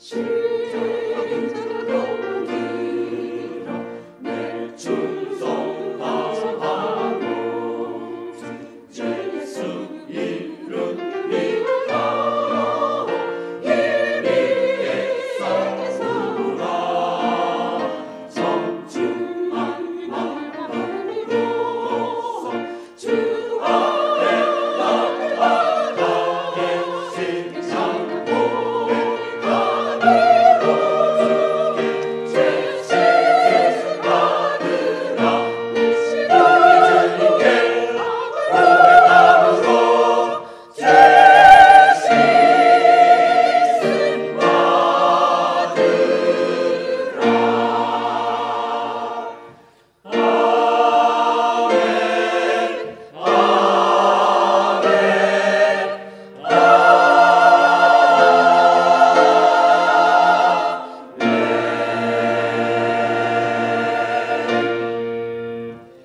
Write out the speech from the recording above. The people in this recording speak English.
She